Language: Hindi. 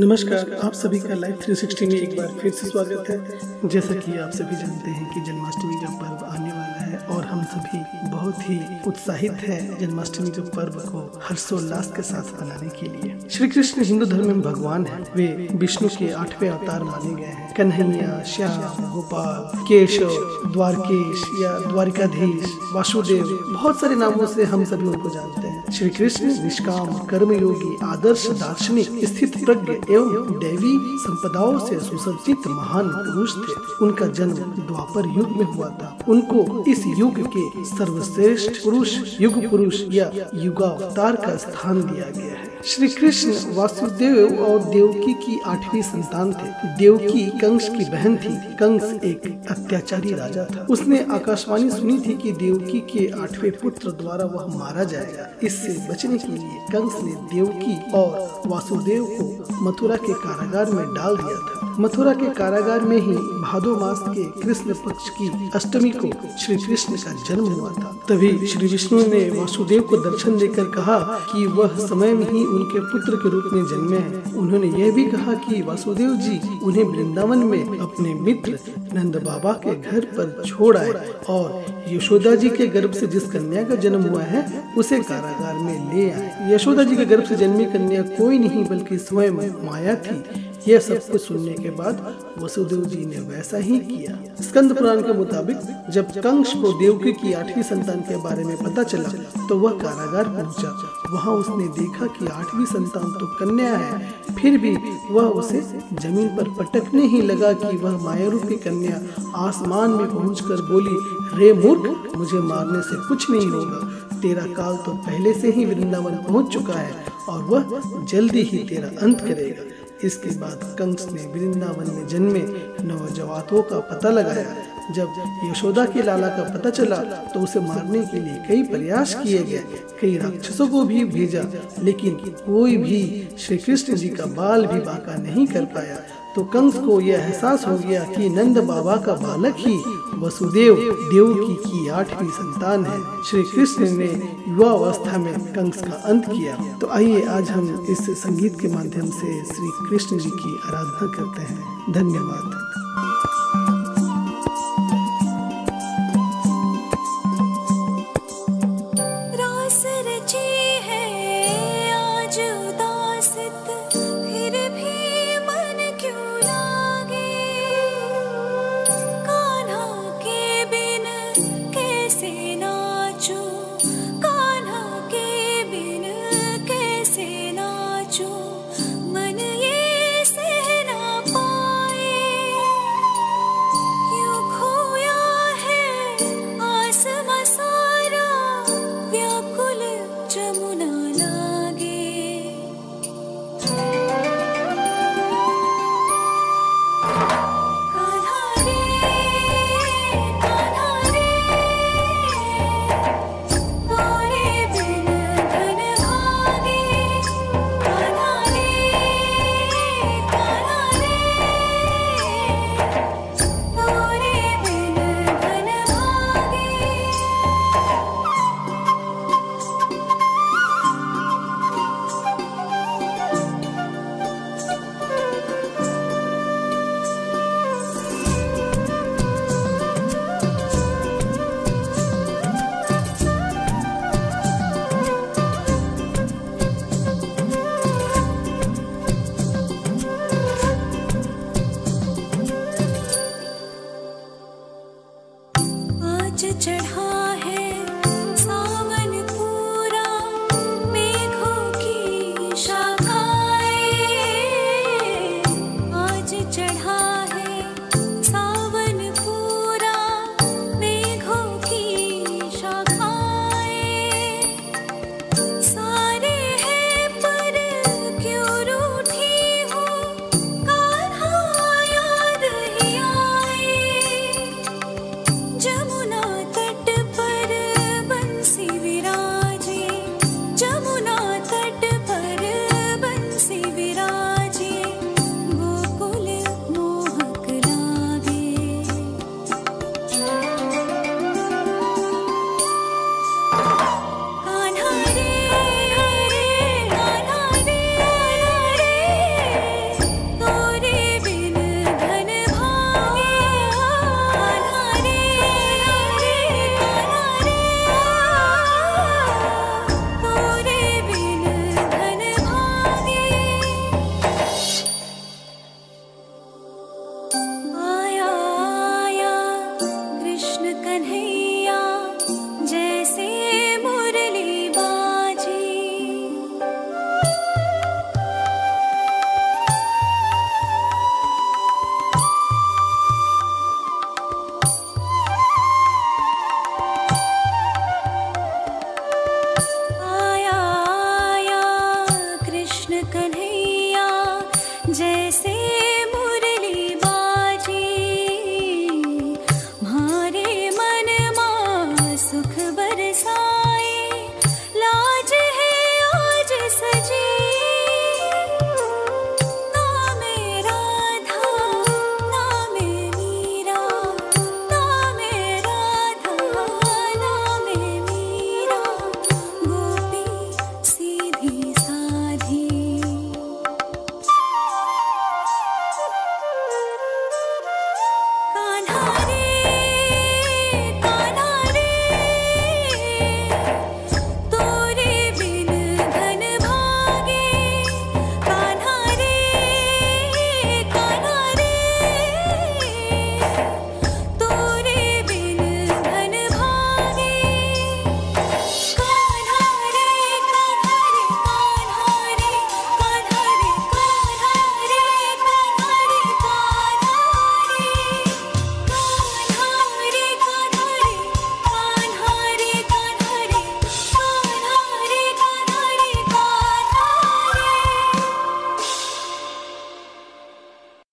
नमस्कार, आप सभी का लाइव 360 में एक बार फिर से स्वागत है। जैसा कि आप सभी जानते हैं कि जन्माष्टमी का पर्व आने वाला है और हम सभी बहुत ही उत्साहित हैं जन्माष्टमी के पर्व को हर्षोल्लास के साथ मनाने के लिए। श्री कृष्ण हिंदू धर्म में भगवान है। वे विष्णु के आठवें अवतार माने गए हैं। कन्हैया, श्याम, गोपाल, केशव, द्वारकेश या द्वारिकाधीश, वासुदेव, बहुत सारे नामों से हम सभी उनको जानते हैं। श्री कृष्ण निष्काम, कर्मयोगी, आदर्श, दार्शनिक, स्थित प्रज्ञ एवं दैवी संपदाओं से सुसज्जित महान पुरुष थे। उनका जन्म द्वापर युग में हुआ था। उनको इस युग के सर्वश्रेष्ठ पुरुष युग पुरुष या युगावतार का स्थान दिया गया है। श्री कृष्ण वासुदेव और देवकी की आठवीं संतान थे। देवकी कंस की बहन थी। कंस एक अत्याचारी राजा था। उसने आकाशवाणी सुनी थी कि देवकी के आठवें पुत्र द्वारा वह मारा जाएगा। इससे बचने के लिए कंस ने देवकी और वासुदेव को मथुरा के कारागार में डाल दिया था। मथुरा के कारागार में ही भादो मास के कृष्ण पक्ष की अष्टमी को श्री कृष्ण का जन्म हुआ था। तभी श्री विष्णु ने वासुदेव को दर्शन देकर कहा कि वह समय में ही उनके पुत्र के रूप में जन्मे हैं। उन्होंने यह भी कहा कि वासुदेव जी उन्हें वृंदावन में अपने मित्र नंद बाबा के घर पर छोड़ आए और यशोदा जी के गर्भ से जिस कन्या का जन्म हुआ है, उसे कारागार में ले आए। यशोदा जी के गर्भ से जन्मी कन्या कोई नहीं, बल्कि स्वयं माया थी। यह सब कुछ सुनने के बाद वसुदेव जी ने वैसा ही किया। स्कंद पुराण के मुताबिक, जब कंस को देवकी की आठवीं संतान के बारे में पता चला तो वह कारागार पहुँचा वहाँ उसने देखा कि आठवीं संतान तो कन्या है, फिर भी वह उसे ज़मीन पर पटकने ही लगा कि वह माया रूपी कन्या आसमान में पहुंचकर बोली, रे मूर्ख, मुझे मारने से कुछ नहीं होगा। तेरा काल तो पहले से ही वृंदावन पहुँच चुका है और वह जल्दी ही तेरा अंत करेगा। इसके बाद कंस ने वृंदावन में जन्मे नवजवातों का पता लगाया। जब यशोदा के लाला का पता चला तो उसे मारने के लिए कई प्रयास किए गए। कई राक्षसों को भी भेजा, लेकिन कोई भी श्री कृष्ण जी का बाल भी बाका नहीं कर पाया। तो कंस को यह एहसास हो गया कि नंद बाबा का बालक ही वसुदेव, देवकी की आठवीं संतान है। श्री कृष्ण ने युवा अवस्था में कंस का अंत किया। तो आइए आज हम इस संगीत के माध्यम से श्री कृष्ण जी की आराधना करते हैं। धन्यवाद। चढ़ा